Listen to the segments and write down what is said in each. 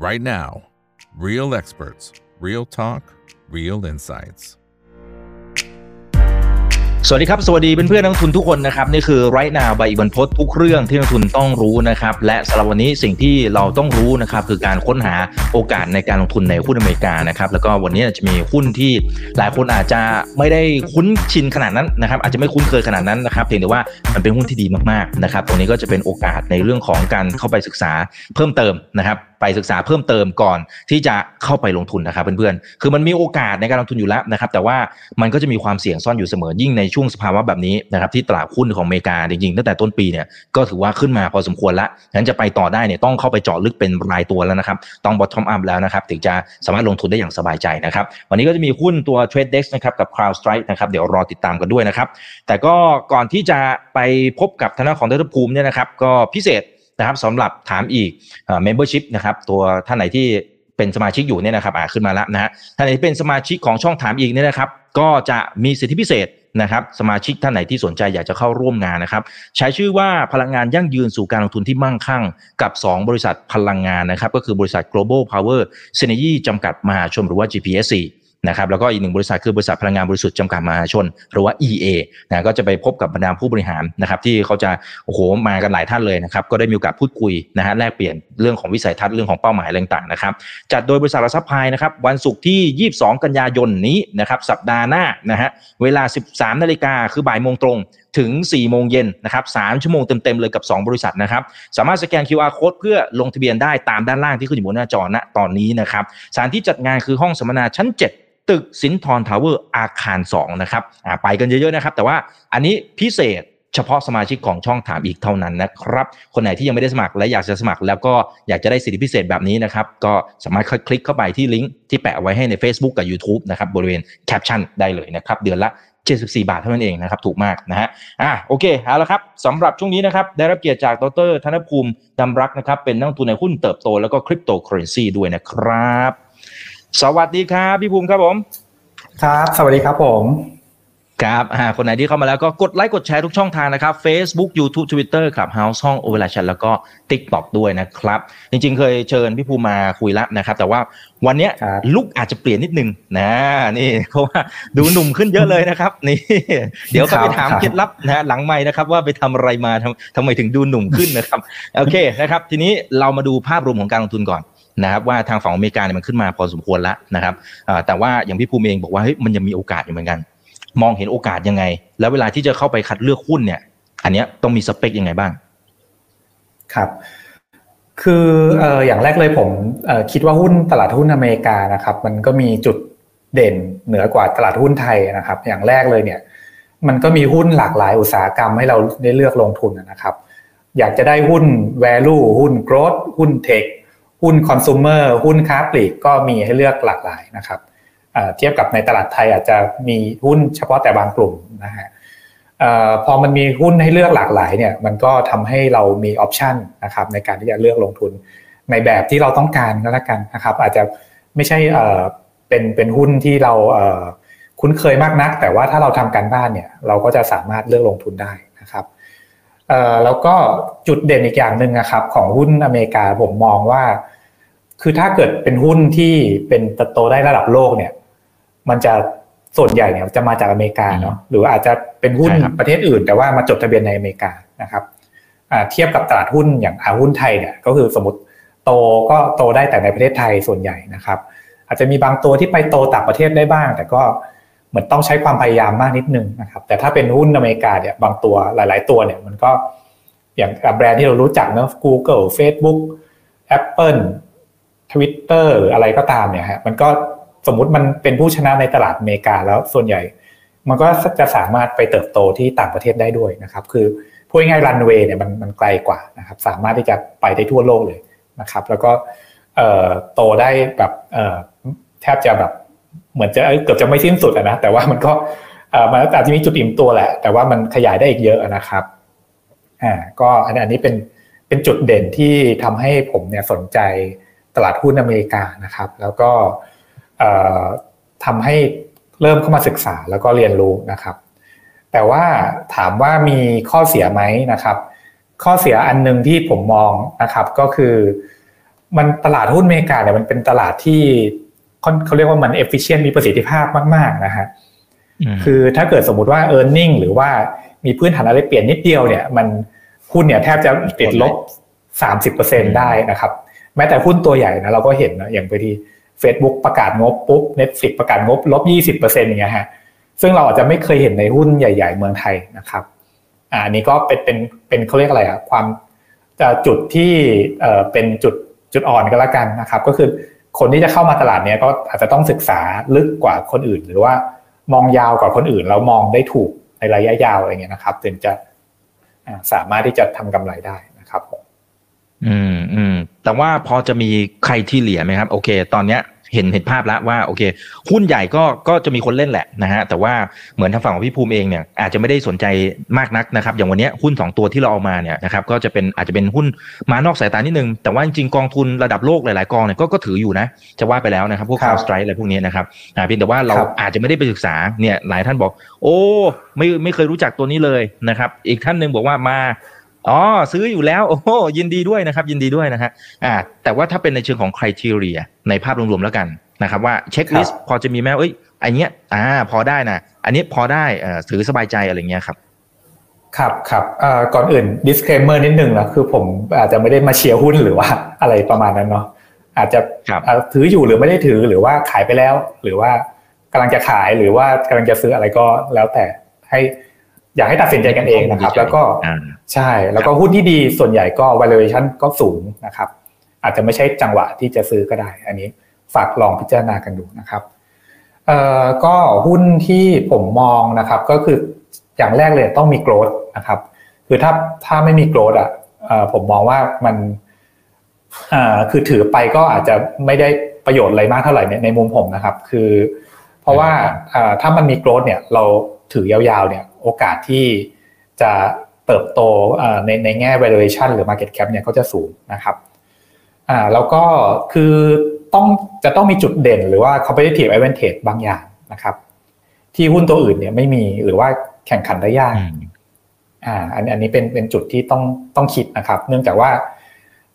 right now. Real experts, real talk, real insights. สวัสดีครับ สวัสดีเพื่อนๆนักลงทุนทุกคนนะครับ นี่คือไรนาใบบันพศทุกเรื่องที่นักลงทุนต้องรู้นะครับ และสำหรับวันนี้สิ่งที่เราต้องรู้นะครับ คือการค้นหาโอกาสในการลงทุนในหุ้นอเมริกานะครับ แล้วก็วันนี้จะมีหุ้นที่หลายคนอาจจะไม่ได้คุ้นชินขนาดนั้นนะครับ อาจจะไม่คุ้นเคยขนาดนั้นนะครับเพียงแต่ว่ามันเป็นหุ้นที่ดีมากๆนะครับ ตรงนี้ก็จะเป็นโอกาสในเรื่องของการเข้าไปศึกษาเพิ่มเติมนะครับ ไปศึกษาเพิ่มเติมก่อนที่จะเข้าไปลงทุนนะครับเพื่อนๆ คือมันมีโอกาสในการลงทุนอยู่แล้วนะครับแต่ว่ามันก็จะมีความเสี่ยงซ่อนอยู่เสมอยิ่งในช่วงสภาวะแบบนี้นะครับที่ตลาดหุ้นของอเมริกาจริงๆตั้งแต่ต้นปีเนี่ยก็ถือว่าขึ้นมาพอสมควรละงั้นจะไปต่อได้เนี่ยต้องเข้าไปเจาะลึกเป็นรายตัวแล้วนะครับต้อง bottom up แล้วนะครับถึงจะสามารถลงทุนได้อย่างสบายใจนะครับวันนี้ก็จะมีหุ้นตัว TradeX นะครับกับ CrowdStrike นะครับเดี๋ยวรอติดตามกันด้วยนะครับแต่ก็ก่อนที่จะไปพบกับทางด้านของดรภูมิเนี่ยนะครับก็พิเศษ นะครับสำหรับถามอีก membership นะครับตัวท่านไหนที่เป็นสมาชิกอยู่เนี่ยนะครับอ่าขึ้นมาแล้วนะฮะท่านไหนที่เป็นสมาชิกของช่องถามอีกเนี่ยนะครับ ก็จะมีสิทธิพิเศษนะครับสมาชิกท่านไหนที่สนใจอยากจะเข้าร่วมงานนะครับ ใช้ชื่อว่าพลังงานยั่งยืนสู่การลงทุนที่มั่งคั่ง กับ 2 บริษัทพลังงานนะครับ ก็คือบริษัท global power synergy จำกัดมหาชนหรือว่า GPSC นะครับแล้วก็อีกหนึ่งบริษัทคือบริษัทพลังงานบริสุทธิ์จำกัดมหาชน หรือว่า EA นะก็จะไปพบกับบรรดาผู้บริหารนะครับที่เขาจะโอ้โหมากันหลายท่านเลยนะครับก็ได้มีโอกาสพูดคุยนะฮะแลกเปลี่ยนเรื่องของวิสัยทัศน์เรื่องของเป้าหมายต่างๆนะครับจัดโดยบริษัทรัซัพพายนะครับวันศุกร์ที่ 22 กันยายนนี้นะครับสัปดาห์หน้านะฮะเวลา 13นาฬิกาคือบ่ายโมงตรงถึง 4 โมงเย็นนะครับ 3 ชั่วโมงเต็ม ๆ เลยกับ 2 บริษัทนะครับ สามารถสแกน QR code เพื่อลงทะเบียนได้ตามด้านล่างที่ขึ้นอยู่บนหน้าจอณตอนนี้นะครับ สถานที่จัดงานคือห้องสัมมนาชั้น 7 ตึกสินธรทาวเวอร์อาคาร 2 นะครับไปกันเยอะๆนะครับ แต่ว่าอันนี้พิเศษเฉพาะสมาชิกของช่องถามอีกเท่านั้นนะครับ คนไหนที่ยังไม่ได้สมัครและอยากจะสมัคร แล้วก็อยากจะได้สิทธิพิเศษแบบนี้นะครับ ก็สามารถคลิกเข้าไปที่ลิงก์ที่แปะไว้ให้ใน Facebook กับ YouTube นะครับบริเวณแคปชั่นได้เลยนะครับ เดือนละ 74 บาทเท่านั้นเองนะครับถูกมากนะฮะอะโอเคเอาละครับสำหรับช่วงนี้นะครับ ได้รับเกียรติจากดรธนภูมิดำรักนะครับเป็นนักลงทุนในหุ้นเติบโตแล้วก็คริปโตเคอเรนซีด้วยนะครับ สวัสดีครับพี่ภูมิครับผม ครับ สวัสดีครับผมครับอ่าคนไหนที่เข้ามาแล้วก็กดไลค์กดแชร์ทุกช่องทางนะครับ Facebook YouTube Twitter ครับ House ห้อง o v e r l a ชันแล้วก็ TikTok ด้วยนะครับ จริงๆ เคยเชิญพี่ภูมิมาคุยแล้วนะครับ แต่ว่าวันเนี้ยครับลุกอาจจะเปลี่ยนนิดนึงนะนี่เพราะว่าดูหนุ่มขึ้นเยอะเลยนะครับนี่เดี๋ยวก็ไปถามเคล็ดลับนะฮะหลังไม่นะครับ ว่าไปทำอะไรมาทำทำไมถึงดูหนุ่มขึ้นนะครับโอเคนะครับ ทีนี้เรามาดูภาพรวมของการลงทุนก่อน นะครับว่าทางฝั่งอเมริกาเนี่ยมันขึ้นมาพอสมควรแล้วนะครับแต่ว่าอย่างพี่ภูมิเองบอกว่าเฮ้ยมันยังมีโอกาสอยู่เหมือนกัน มองเห็นโอกาสยังไง แล้วเวลาที่จะเข้าไปคัดเลือกหุ้นเนี่ย อันนี้ต้องมีสเปคยังไงบ้าง ครับ คืออย่างแรกเลยผมคิดว่าหุ้นตลาดหุ้นอเมริกานะครับ มันก็มีจุดเด่นเหนือกว่าตลาดหุ้นไทยนะครับ อย่างแรกเลยเนี่ย มันก็มีหุ้นหลากหลายอุตสาหกรรมให้เราได้เลือกลงทุนนะครับ อยากจะได้หุ้น value หุ้น growth หุ้น tech หุ้น consumer หุ้นค้าปลีกก็มีให้เลือกหลากหลายนะครับเทียบกับในตลาดไทยอาจจะมีหุ้นเฉพาะแต่บางกลุ่มนะฮะออพอมันมีหุ้นให้เลือกหลากหลายเนี่ยมันก็ทำให้เรามีออปชันนะครับในการที่จะเลือกลงทุนในแบบที่เราต้องการก็แล้วกันนะครับ อาจจะไม่ใช่เเป็นเป็นหุ้นที่เราเคุ้นเคยมากนัก แต่ว่าถ้าเราทำการบ้านเนี่ยเราก็จะสามารถเลือกลงทุนได้นะครับ เอ่อแล้วก็จุดเด่นอีกอย่างหนึ่งนะครับของหุ้นอเมริกาผมมองว่า คือถ้าเกิดเป็นหุ้นที่เป็นเติบโตได้ระดับโลกเนี่ย มันจะส่วนใหญ่เนี่ยจะมาจากอเมริกาเนาะหรืออาจจะเป็นหุ้นใช่ครับประเทศอื่น แต่ว่ามาจดทะเบียนในอเมริกานะครับอ่าเทียบกับตลาดหุ้นอย่างอาหุ้นไทยเนี่ยก็คือสมมติโตก็โตได้แต่ในประเทศไทยส่วนใหญ่นะครับ อาจจะมีบางตัวที่ไปโตต่างประเทศได้บ้าง แต่ก็ เหมือนต้องใช้ความพยายามมากนิดนึงนะครับแต่ถ้าเป็นหุ้นอเมริกาเนี่ยบางตัวหลาย ๆ ตัวเนี่ยมันก็อย่างแบรนด์ที่เรารู้จักเนอะ Google Facebook Apple Twitter หรืออะไรก็ตามเนี่ยฮะมันก็สมมุติมันเป็นผู้ชนะในตลาดอเมริกาแล้วส่วนใหญ่ มันก็จะสามารถไปเติบโตที่ต่างประเทศได้ด้วยนะครับ คือพูดง่ายรันเวย์เนี่ยมันมันไกลกว่านะครับ สามารถที่จะไปได้ทั่วโลกเลยนะครับ แล้วก็โตได้แบบแทบจะแบบ เหมือนจะเกือบจะไม่สิ้นสุดอะนะแต่ว่ามันก็อ่อมันอาจจะมีจุดอิ่มตัวแหละ แต่ว่ามันขยายได้อีกเยอะนะครับอ่าก็อันนี้เป็นเป็นจุดเด่นที่ทำให้ผมเนี่ยสนใจตลาดหุ้นอเมริกานะครับ แล้วก็ทำให้เริ่มเข้ามาศึกษาแล้วก็เรียนรู้นะครับ แต่ว่าถามว่ามีข้อเสียไหมนะครับ ข้อเสียอันหนึ่งที่ผมมองนะครับก็คือ มันตลาดหุ้นอเมริกาเนี่ยมันเป็นตลาดที่ เขาเรียกว่ามัน efficient มีประสิทธิภาพมากๆนะฮะคือถ้าเกิดสมมติว่า e a r n i n g หรือว่ามีพื้นฐานอะไรเปลี่ยนนิดเดียวเนี่ย มันหุ้นเนี่ยแทบจะติดลบสามสิบเปอร์เซ็นได้นะครับ แม้แต่หุ้นตัวใหญ่นะเราก็เห็นนะอย่างไปที่ Facebook ประกาศงบปุ๊บ Netflix ประกาศงบลบยี่สิบเปอร์เซ็นต์อย่างเงี้ยฮะซึ่งเราอาจจะไม่เคยเห็นในหุ้นใหญ่ ๆ เมืองไทยนะครับอ่านี้ก็เป็นเป็นเป็นเขาเรียกอะไรอะความจุดที่เอ่อเป็นจุดจุดอ่อนก็แล้วกันนะครับ ก็คือ คนที่จะเข้ามาตลาดเนี้ยก็อาจจะต้องศึกษาลึกกว่าคนอื่น หรือว่ามองยาวกว่าคนอื่นแล้วมองได้ถูกในระยะยาวอะไรเงี้ยนะครับถึงจะสามารถที่จะทำกำไรได้นะครับผมอืมอืมแต่ว่าพอจะมีใครที่เหลียไหมครับ โอเค ตอนเนี้ย เห็นเห็นภาพแล้วว่าโอเค หุ้นใหญ่ก็ก็จะมีคนเล่นแหละนะฮะแต่ว่าเหมือนทางฝั่งของพี่ภูมิเองเนี่ยอาจจะไม่ได้สนใจมากนักนะครับ อย่างวันนี้หุ้น 2 ตัวที่เราเอามาเนี่ยนะครับก็จะเป็นอาจจะเป็นหุ้นมานอกสายตานิดนึง แต่ว่าจริงๆกองทุนระดับโลกหลายๆกองเนี่ยก็ก็ถืออยู่นะจะว่าไปแล้วนะครับพวกคาวสไตร์อะไรพวกนี้นะครับเพียงแต่ว่าเราอาจจะไม่ได้ไปศึกษาเนี่ยหลายท่านบอก โอ้ไม่ไม่เคยรู้จักตัวนี้เลยนะครับอีกท่านหนึ่งบอกว่ามา อ๋อซื้ออยู่แล้วโอ้ยินดีด้วยนะครับ ยินดีด้วยนะฮะอ่า แต่ว่าถ้าเป็นในเชิงของคุณทีเรียในภาพรวมๆแล้วกันนะครับว่าเช็คลิสต์พอจะมีไหมเอ้ยอันเนี้ยอ่าพอได้นะอันนี้พอได้อ่าถือสบายใจอะไรเงี้ยครับครับครับเอ่อก่อนอื่น disclaimer นิดนึงนะคือผมอาจจะไม่ได้มาเชียร์หุ้นหรือว่าอะไรประมาณนั้นเนาะอาจจะถืออยู่หรือไม่ได้ถือหรือว่าขายไปแล้ว หรือว่ากำลังจะขายหรือว่ากำลังจะซื้ออะไรก็แล้วแต่ให้ อยากให้ตัดสินใจกันเองนะครับ แล้วก็ใช่แล้วก็หุ้นที่ดีส่วนใหญ่ก็ valuation ก็สูงนะครับ อาจจะไม่ใช่จังหวะที่จะซื้อก็ได้ อันนี้ฝากลองพิจารณากันดูนะครับเอ่อก็หุ้นที่ผมมองนะครับ ก็คืออย่างแรกเลยต้องมีโกรดนะครับ คือถ้าถ้าไม่มีโกรดอะผมมองว่ามันคือถือไปก็อาจจะไม่ได้ประโยชน์อะไรมากเท่าไหร่ในมุมผมนะครับ คือ เพราะว่าถ้ามันมีโกรดเนี่ยเราถือยาวๆเนี่ย โอกาสที่จะเติบโตในในแง่ valuation หรือ market cap เนี่ยก็จะสูงนะครับอ่าแล้วก็คือต้องจะต้องมีจุดเด่นหรือว่า competitive advantage บางอย่างนะครับ ที่หุ้นตัวอื่นเนี่ยไม่มีหรือว่าแข่งขันได้ยากอ่าอันอันนี้เป็นเป็นจุดที่ต้องต้องคิดนะครับ เนื่องจากว่า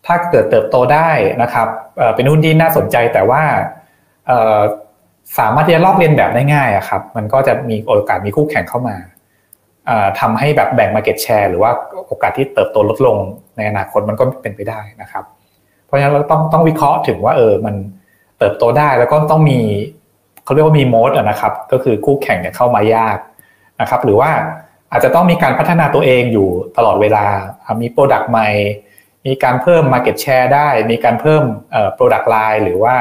ถ้าเกิดเติบโตได้นะครับเป็นหุ้นที่น่าสนใจแต่ว่าสามารถที่จะลอกเลียนแบบได้ง่ายครับ มันก็จะมีโอกาสมีคู่แข่งเข้ามา ทำให้แบบแบ่ง Market Share หรือว่าโอกาสที่เติบโตลดลงในอนาคตมันก็เป็นไปได้นะครับ เพราะฉะนั้นเราต้องต้องวิเคราะห์ถึงว่าเออมันเติบโตได้แล้วก็ต้องมีเขาเรียกว่ามีโมดนะครับ ก็คือคู่แข่งเนี่ยเข้ามายากนะครับ หรือว่าอาจจะต้องมีการพัฒนาตัวเองอยู่ตลอดเวลา มีโปรดักต์ใหม่ มีการเพิ่ม Market Share ได้ มีการเพิ่มproduct line หรือว่า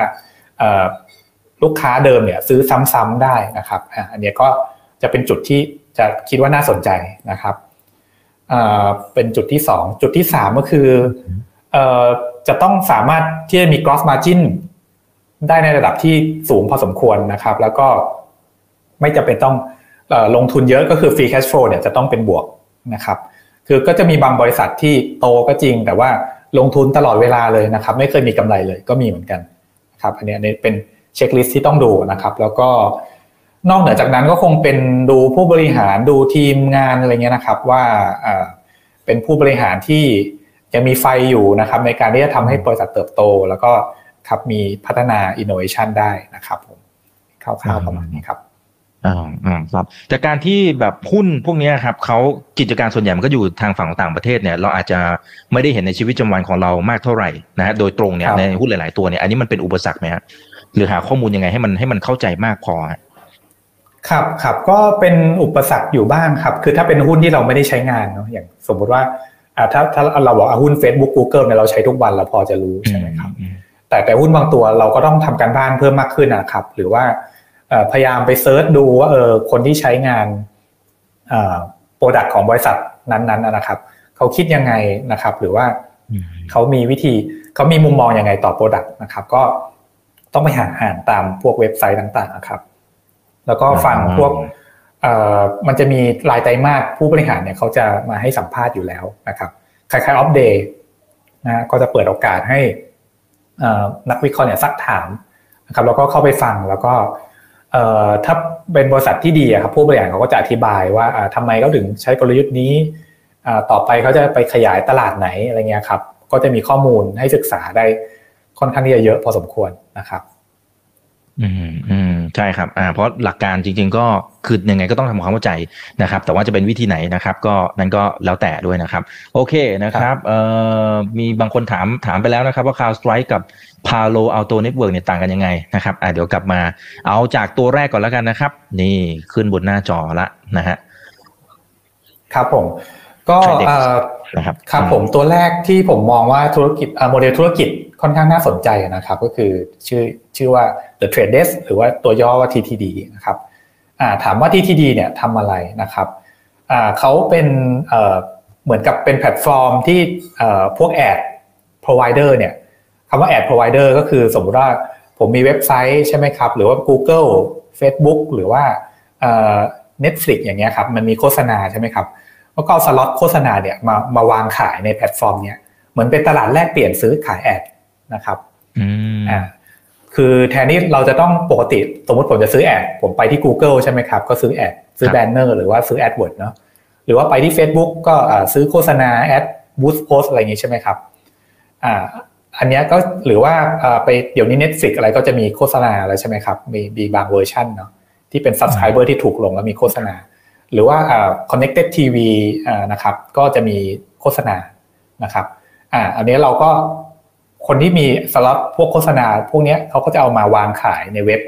ลูกค้าเดิมเนี่ยซื้อซ้ำๆได้นะครับ อันนี้ก็ จะเป็นจุดที่จะคิดว่าน่าสนใจนะครับเป็นจุดที่ 2 จุดที่ 3 ก็คือจะต้องสามารถที่จะมี gross margin ได้ในระดับที่สูงพอสมควรนะครับ แล้วก็ไม่จำเป็นต้องลงทุนเยอะก็คือ free cash flow เนี่ยจะต้องเป็นบวกนะครับคือก็จะมีบางบริษัทที่โตก็จริง แต่ว่าลงทุนตลอดเวลาเลยนะครับ ไม่เคยมีกำไรเลยก็มีเหมือนกันครับอันนี้เป็นเช็คลิสที่ต้องดูนะครับ แล้วก็ นอกเหนือจากนั้นก็คงเป็นดูผู้บริหารดูทีมงานอะไรเงี้ยนะครับ ว่าเป็นผู้บริหารที่ยังมีไฟอยู่นะครับ ในการที่จะทำให้บริษัทเติบโต แล้วก็ครับมีพัฒนาอินโนเวชันได้นะครับผมคร่าวๆประมาณนี้ครับอ่าอ่าครับจากการที่แบบหุ้นพวกนี้ครับเขากิจการส่วนใหญ่มันก็อยู่ทางฝั่งต่างประเทศเนี่ยเราอาจจะไม่ได้เห็นในชีวิตประจำวันของเรามากเท่าไหร่นะฮะโดยตรงเนี่ยในหุ้นหลาย ๆ ตัวเนี่ยอันนี้มันเป็นอุปสรรคไหมฮะหรือหาข้อมูลยังไงให้มันให้มันเข้าใจมากพอ ครับครับก็เป็นอุปสรรคอยู่บ้างครับ คือถ้าเป็นหุ้นที่เราไม่ได้ใช้งานเนาะอย่างสมมุติว่าถ้าถ้าเราบอกหุ้น Facebook Google เนี่ยเราใช้ทุกวันเราพอจะรู้ใช่ไหมครับ แต่แต่หุ้นบางตัวเราก็ต้องทำการบ้านเพิ่มมากขึ้นนะครับ หรือว่าพยายามไป search ดูว่าเออคนที่ใช้งาน product ของบริษัทนั้นๆนะครับเขาคิดยังไงนะครับ หรือว่าเขามีวิธีเขามีมุมมองยังไงต่อ product นะครับ ก็ต้องไปหาอ่านตามพวกเว็บไซต์ต่างๆนะครับ แล้วก็ฟังพวกมันจะมีรายไตรมาสผู้บริหารเนี่ยเขาจะมาให้สัมภาษณ์อยู่แล้วนะครับคล้ายๆอัปเดตนะก็จะเปิดโอกาสให้นักวิเคราะห์เนี่ยซักถามนะครับแล้วก็เข้าไปฟังแล้วก็ถ้าเป็นบริษัทที่ดีครับผู้บริหารเขาก็จะอธิบายว่าทำไมเขาถึงใช้กลยุทธ์นี้ต่อไปเขาจะไปขยายตลาดไหนอะไรเงี้ยครับก็จะมีข้อมูลให้ศึกษาได้ค่อนข้างที่จะเยอะพอสมควรนะครับ อืมอืมใช่ครับอ่าเพราะหลักการจริง ๆ ก็คือยังไงก็ต้องทำความเข้าใจนะครับ แต่ว่าจะเป็นวิธีไหนนะครับ ก็นั่นก็แล้วแต่ด้วยนะครับ โอเคนะครับเอ่อมีบางคนถามถามไปแล้วนะครับ ว่า CrowdStrike กับ Palo Alto Network เนี่ยต่างกันยังไงนะครับอ่าเดี๋ยวกลับมาเอาจากตัวแรกก่อนแล้วกันนะครับ นี่ขึ้นบนหน้าจอละนะฮะครับผมก็ Tradex เอ่อนะครับครับผมตัวแรกที่ผมมองว่าธุรกิจโมเดลธุรกิจ ค่อนข้างน่าสนใจนะครับ ก็คือชื่อชื่อว่า The Trade Desk หรือว่าตัวย่อว่า TTD นะครับถามว่า TTD เนี่ยทำอะไรนะครับเขาเป็นเหมือนกับเป็นแพลตฟอร์มที่พวกแอด provider เนี่ยคำว่าแอด provider ก็คือสมมติว่าผมมีเว็บไซต์ใช่ไหมครับ หรือว่า Google Facebook หรือว่า Netflix อย่างเงี้ยครับมันมีโฆษณาใช่ไหมครับแล้วก็เอาสล็อตโฆษณาเนี่ยมามาวางขายในแพลตฟอร์มเนี้ยเหมือนเป็นตลาดแลกเปลี่ยนซื้อขาย ad นะครับอืมอ่าคือแทนที่เราจะต้องปกติสมมติผมจะซื้อ ad ผมไปที่ Google ใช่ไหมครับ ก็ซื้อ ad ซื้อครับแบนเนอร์หรือว่าซื้อ AdWord เนาะหรือว่าไปที่ Facebook ก็อ่าซื้อโฆษณา ad boost post อะไรอย่างงี้ใช่ไหมครับอ่าอันเนี้ยก็หรือว่าอ่าไปเดี๋ยวนี้ Netflix อะไรก็จะมีโฆษณาแล้วใช่ไหมครับ มีมีบางเวอร์ชันเนาะที่เป็น subscriber ที่ถูกลงแล้วมีโฆษณา หรือว่าอ่า connected TV อ่านะครับก็จะมีโฆษณานะครับอ่าอันนี้เราก็ คนที่มีสล็อตพวกโฆษณา พวกนี้เขาก็จะเอามาวางขายในเว็บ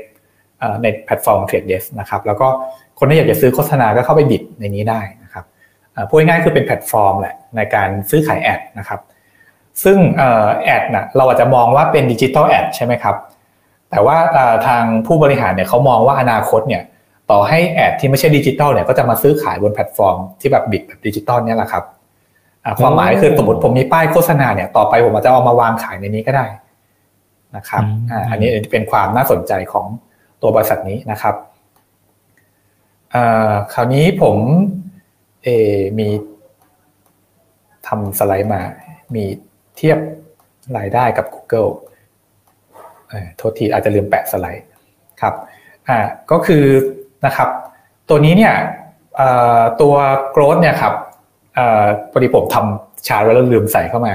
ในแพลตฟอร์ม Trade Desk นะครับแล้วก็คนที่อยากจะซื้อโฆษณาก็เข้าไป bid ในนี้ได้นะครับพูดง่ายๆคือเป็นแพลตฟอร์มแหละในการซื้อขาย ad นะครับซึ่ง ad นะเราอาจจะมองว่าเป็นดิจิ t a ลแอดใช่ไหมครับแต่ว่าทางผู้บริหารเนี่ยเขามองว่าอนาคตเนี่ยต่อให้ ad ที่ไม่ใช่ดิจิตอลเนี่ยก็จะมาซื้อขายบนแพลตฟอร์มที่แบบ bid แบบดิจิตอลเนี่ยแหละครับ ความหมายคือสมมติผมมีป้ายโฆษณาเนี่ยต่อไปผมอาจจะเอามาวางขายในนี้ก็ได้นะครับอืมอ่าอันนี้เป็นความน่าสนใจของตัวบริษัทนี้นะครับอ่าคราวนี้ผมเออมีทำสไลด์มา มีเทียบรายได้กับ Google เอ่อโทษทีอาจจะลืมแปะสไลด์ครับอ่าก็คือนะครับ ตัวนี้เนี่ยเอ่อตัว growth เนี่ยครับเอ่อ พอดีผมทำชาร์ตไว้แล้วลืมใส่เข้ามา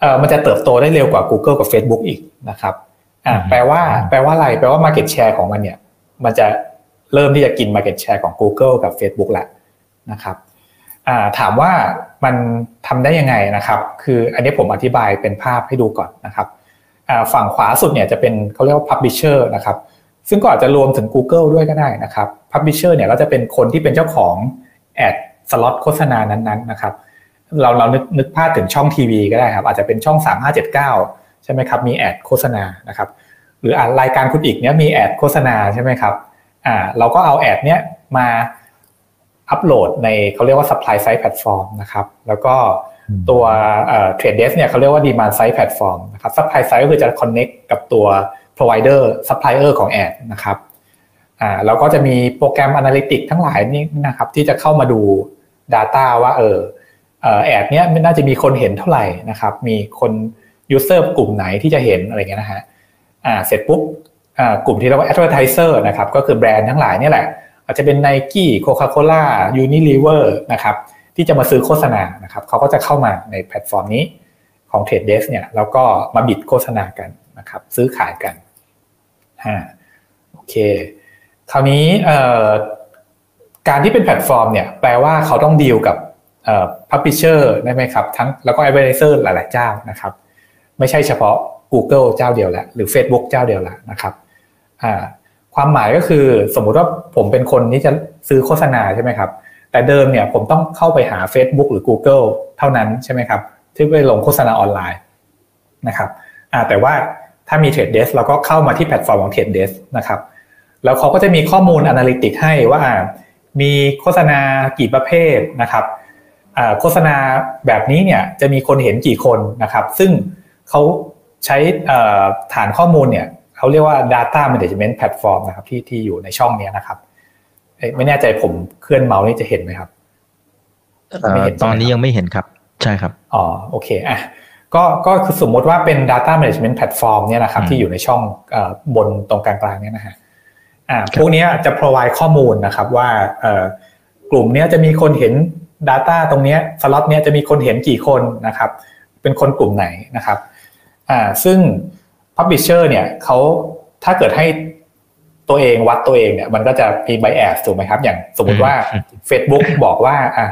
เอ่อมันจะเติบโตได้เร็วกว่า Google กับ Facebook อีกนะครับอ่าอืมแปลว่าแปลว่าอะไร แปลว่า market share ของมันเนี่ย มันจะเริ่มที่จะกิน market share ของ Google กับ Facebook แล้วนะครับอ่าถามว่ามันทำได้ยังไงนะครับ คืออันนี้ผมอธิบายเป็นภาพให้ดูก่อนนะครับอ่าฝั่งขวาสุดเนี่ยจะเป็นเขาเรียกว่า publisher นะครับ ซึ่งก็อาจจะรวมถึง Google ด้วยก็ได้นะครับ Publisher เนี่ยก็จะเป็นคนที่เป็นเจ้าของ ad slot โฆษณานั้นๆนะครับเราเรานึกนึกภาพถึงช่องทีวีก็ได้ครับอาจจะเป็นช่อง 3579 ใช่ไหมครับมี ad โฆษณานะครับหรืออ่ารายการคุณอิกเนี้ยมี ad โฆษณาใช่ไหมครับอ่าเราก็เอา ad เนี้ยมาอัปโหลดในเขาเรียกว่า supply side platform นะครับแล้วก็ตัวเอ่อ Trade Desk เนี่ยเขาเรียกว่า demand side platform นะครับ supply side ก็คือจะ connect กับตัว provider supplier ของ ad นะครับอ่าเราก็จะมีโปรแกรม analytics ทั้งหลายนี่นะครับที่จะเข้ามาดู data ว่าเออ ad เนี้ยมันน่าจะมีคนเห็นเท่าไหร่นะครับ มีคน user กลุ่มไหนที่จะเห็นอะไรเงี้ยนะฮะอ่าเสร็จปุ๊บอ่ากลุ่มที่เรียกว่า advertiser นะครับก็คือแบรนด์ทั้งหลายเนี่ยแหละ อาจจะเป็น Nike Coca-Cola Unilever นะครับที่จะมาซื้อโฆษณานะครับเขาก็จะเข้ามาในแพลตฟอร์มนี้ของ Trade Desk เนี่ยแล้วก็มาบิดโฆษณากันนะครับซื้อขายกันอ่าโอเค คราวนี้เอ่อ การที่เป็นแพลตฟอร์มเนี่ยแปลว่าเขาต้องดีลกับเอ่อ publisher ได้ไหมครับทั้งแล้วก็ advertiser หลาย ๆ เจ้านะครับ ไม่ใช่เฉพาะ Google เจ้าเดียวละหรือ Facebook เจ้าเดียวละนะครับอ่าความหมายก็คือสมมุติว่าผมเป็นคนที่จะซื้อโฆษณาใช่ไหมครับ แต่เดิมเนี่ยผมต้องเข้าไปหา Facebook หรือ Google เท่านั้นใช่ไหมครับ ที่ไปลงโฆษณาออนไลน์นะครับแต่ว่าถ้ามี Trade Desk เราก็เข้ามาที่แพลตฟอร์มของ Trade Desk นะครับ แล้วเขาก็จะมีข้อมูล Analytics ให้ว่า มีโฆษณากี่ประเภทนะครับอ่าโฆษณาแบบนี้เนี่ยจะมีคนเห็นกี่คนนะครับ ซึ่งเขาใช้อ่าฐานข้อมูลเนี่ยเขาเรียกว่า data management platform นะครับที่ที่อยู่ในช่องเนี้ยนะครับเอ้ยไม่แน่ใจผมเคลื่อนเมาส์นี่จะเห็นไหมครับเอ่อตอนนี้ยังไม่เห็นครับ ใช่ครับอ๋อโอเคอะก็ก็คือสมมติว่าเป็น data management platform เนี่ยนะครับอืมที่อยู่ในช่องเอ่อบนตรงกลางๆเนี่ยนะฮะ อ่าครับพวกเนี้ยจะ provide ข้อมูลนะครับว่าเอ่อกลุ่มเนี้ยจะมีคนเห็น data ตรงเนี้ยสล็อตเนี้ยจะมีคนเห็นกี่คนนะครับเป็นคนกลุ่มไหนนะครับอ่าซึ่ง publisher เนี่ยเขาถ้าเกิดให้ตัวเองวัดตัวเองเนี่ยมันก็จะมี bias ถูกไหมครับอย่างสมมติว่า Facebook บอกว่าอะ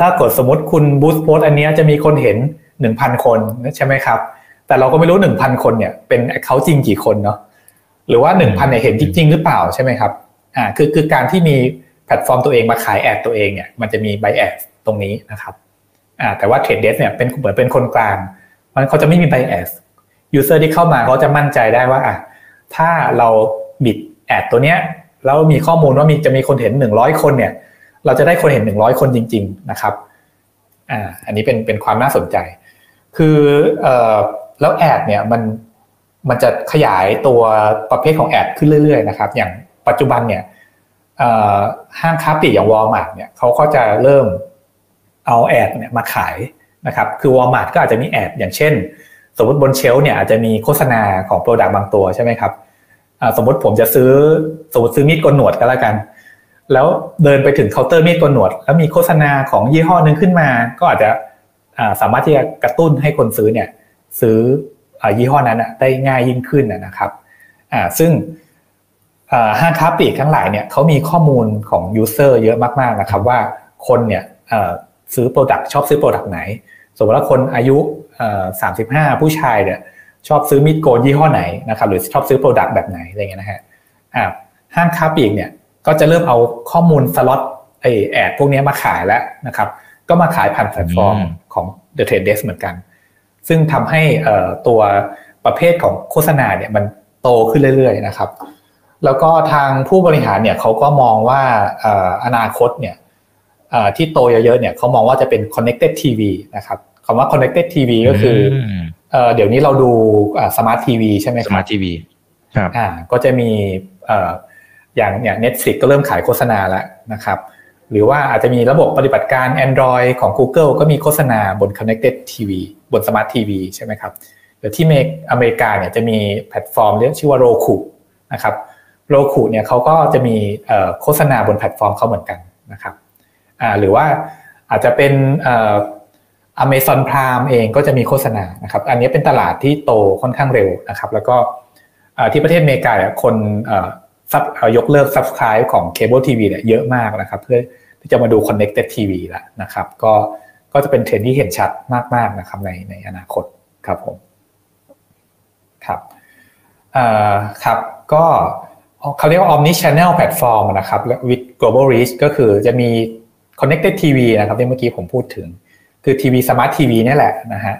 ถ้ากดสมมติคุณ boost post อันนี้จะมีคนเห็นหนึ่งพันคนใช่ไหมครับ แต่เราก็ไม่รู้หนึ่งพันคนเนี่ยเห็นเขาจริงกี่คนเนาะ หรือว่าหนึ่งพันเนี่ยเห็นจริง ๆ หรือเปล่าใช่ไหมครับอ่าคือคือการที่มีแพลตฟอร์มตัวเองมาขาย ad ตัวเองเนี่ยมันจะมี bias ตรงนี้นะครับอ่าแต่ว่า Trade Desk เนี่ยเป็นเหมือนเป็นคนกลางมันเขาจะไม่มี bias user ที่เข้ามาเขาจะมั่นใจได้ว่าอะถ้าเรา bid ad ตัวเนี้ยแล้วมีข้อมูลว่ามีจะมีคนเห็นหนึ่งร้อยคนเนี่ย เราจะได้คนเห็นหนึ่งร้อยคนจริง ๆ นะครับอ่าอันนี้เป็นเป็นความน่าสนใจ คือเอ่อแล้ว ad เนี่ยมัน มันจะขยายตัวประเภทของ ad ขึ้นเรื่อยๆนะครับอย่างปัจจุบันเนี่ยห้างค้าปลีกอย่างวอลมาร์ทเนี่ยเขาก็จะเริ่มเอา ad เนี่ยมาขายนะครับคือวอลมาร์ทก็อาจจะมี ad อย่างเช่น สมมติบน shelf เนี่ยอาจจะมีโฆษณาของ product บางตัวใช่ไหมครับสมมติผมจะซื้อสมมติซื้อมีดโกนหนวดก็แล้วกัน แล้วเดินไปถึงเคาน์เตอร์มีดโกนหนวด แล้วมีโฆษณาของยี่ห้อหนึ่งขึ้นมา ก็อาจจะสามารถที่จะกระตุ้นให้คนซื้อเนี่ยซื้อ ยี่ห้อนั้นได้ง่ายยิ่งขึ้นนะครับซึ่งห้างค้าปลีกทั้งหลายเนี่ยเขามีข้อมูลของ user เยอะมากๆนะครับว่าคนเนี่ยซื้อ product ชอบซื้อ product ไหน สมมติว่าคนอายุสามสิบห้าผู้ชายเนี่ยชอบซื้อมีดโกนยี่ห้อไหนนะครับหรือชอบซื้อ product แบบไหนอะไรเงี้ยนะฮะห้างค้าปลีกเนี่ยก็จะเริ่มเอาข้อมูลสล็อตไอ ad พวกนี้มาขายแล้วนะครับก็มาขายผ่านแพลตฟอร์มของ The Trade Desk เหมือนกัน ซึ่งทำให้ตัวประเภทของโฆษณาเนี่ยมันโตขึ้นเรื่อยๆนะครับ แล้วก็ทางผู้บริหารเนี่ยเขาก็มองว่าอนาคตเนี่ยที่โตเยอะๆเนี่ยเขามองว่าจะเป็น connected TV นะครับคำว่า connected TV ก็คือเดี๋ยวนี้เราดูสมาร์ททีวีใช่ไหมครับสมาร์ททีวีครับอ่าก็จะมีอย่างเนี่ย Netflix ก็เริ่มขายโฆษณาแล้วนะครับ หรือว่าอาจจะมีระบบปฏิบัติการ Android ของ Google ก็มีโฆษณาบน Connected TV บน Smart TV ใช่ไหมครับหรือที่อเมริกาเนี่ยจะมีแพลตฟอร์มเรียกชื่อว่า Roku นะครับ Roku เนี่ยเขาก็จะมีโฆษณาบนแพลตฟอร์มเขาเหมือนกันนะครับหรือว่าอาจจะเป็น Amazon Prime เองก็จะมีโฆษณานะครับอันนี้เป็นตลาดที่โตค่อนข้างเร็วนะครับ แล้วก็ที่ประเทศอเมริกาเนี่ยคน sub ยกเลิก subscribe ของเคเบิลทีวีเนี่ยเยอะมากนะครับ เพื่อที่จะมาดู connected TV แล้วนะครับ ก็ก็จะเป็นเทรนที่เห็นชัดมากๆนะครับในในอนาคตครับผมครับครับก็เขาเรียกว่า omni channel platform นะครับ with global reach ก็คือจะมี connected TV นะครับที่เมื่อกี้ผมพูดถึง คือทีวีสมาร์ททีวีนี่แหละนะฮะ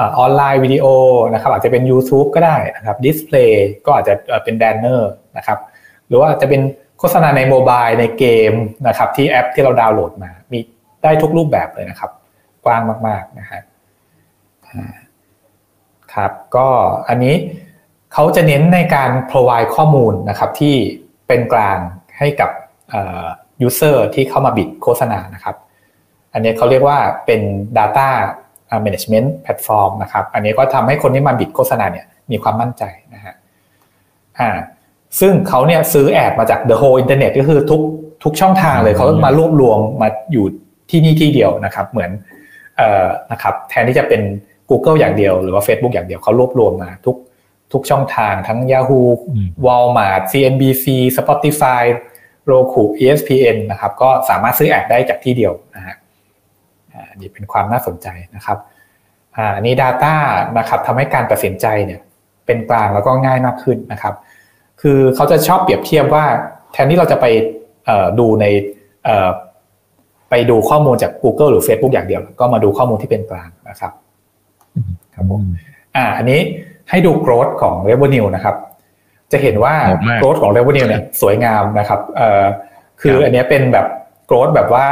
online video นะครับอาจจะเป็น YouTube ก็ได้นะครับ display ก็อาจจะเป็น banner นะครับ หรือว่าจะเป็นโฆษณาใน mobile ในเกมนะครับที่แอปที่เราดาวน์โหลดมา มีได้ทุกรูปแบบเลยนะครับ กว้างมากๆนะฮะครับก็อันนี้เขาจะเน้นในการ provide ข้อมูลนะครับที่เป็นกลางให้กับ user ที่เข้ามาบิดโฆษณานะครับ อันนี้เขาเรียกว่าเป็น data management platform นะครับ อันนี้ก็ทำให้คนที่มาบิดโฆษณาเนี่ยมีความมั่นใจนะฮะอ่า ซึ่งเขาเนี่ยซื้อแอดมาจาก the whole internet ก็คือทุกทุกช่องทางเลยเขามารวบรวมมาอยู่ที่นี่ที่เดียวนะครับ เหมือนเอ่อนะครับแทนที่จะเป็น Google อย่างเดียวหรือว่า Facebook อย่างเดียวเขารวบรวมมาทุกทุกช่องทางทั้ง Yahoo Walmart CNBC Spotify Roku ESPN นะครับ ก็สามารถซื้อแอดได้จากที่เดียวนะฮะอันนี้เป็นความน่าสนใจนะครับอันนี้ Data นะครับทำให้การตัดสินใจเนี่ยเป็นกลางแล้วก็ง่ายมากขึ้นนะครับ คือเขาจะชอบเปรียบเทียบว่า แทนที่เราจะไปดูในไปดูข้อมูลจาก Google หรือ Facebook อย่างเดียว ก็มาดูข้อมูลที่เป็นกลางนะครับครับผมอ่าอันนี้ให้ดูโกรธของ revenue นะครับ จะเห็นว่าโกรธของ revenue เนี่ยสวยงามนะครับเอ่อคืออันนี้เป็นแบบโกรธแบบว่า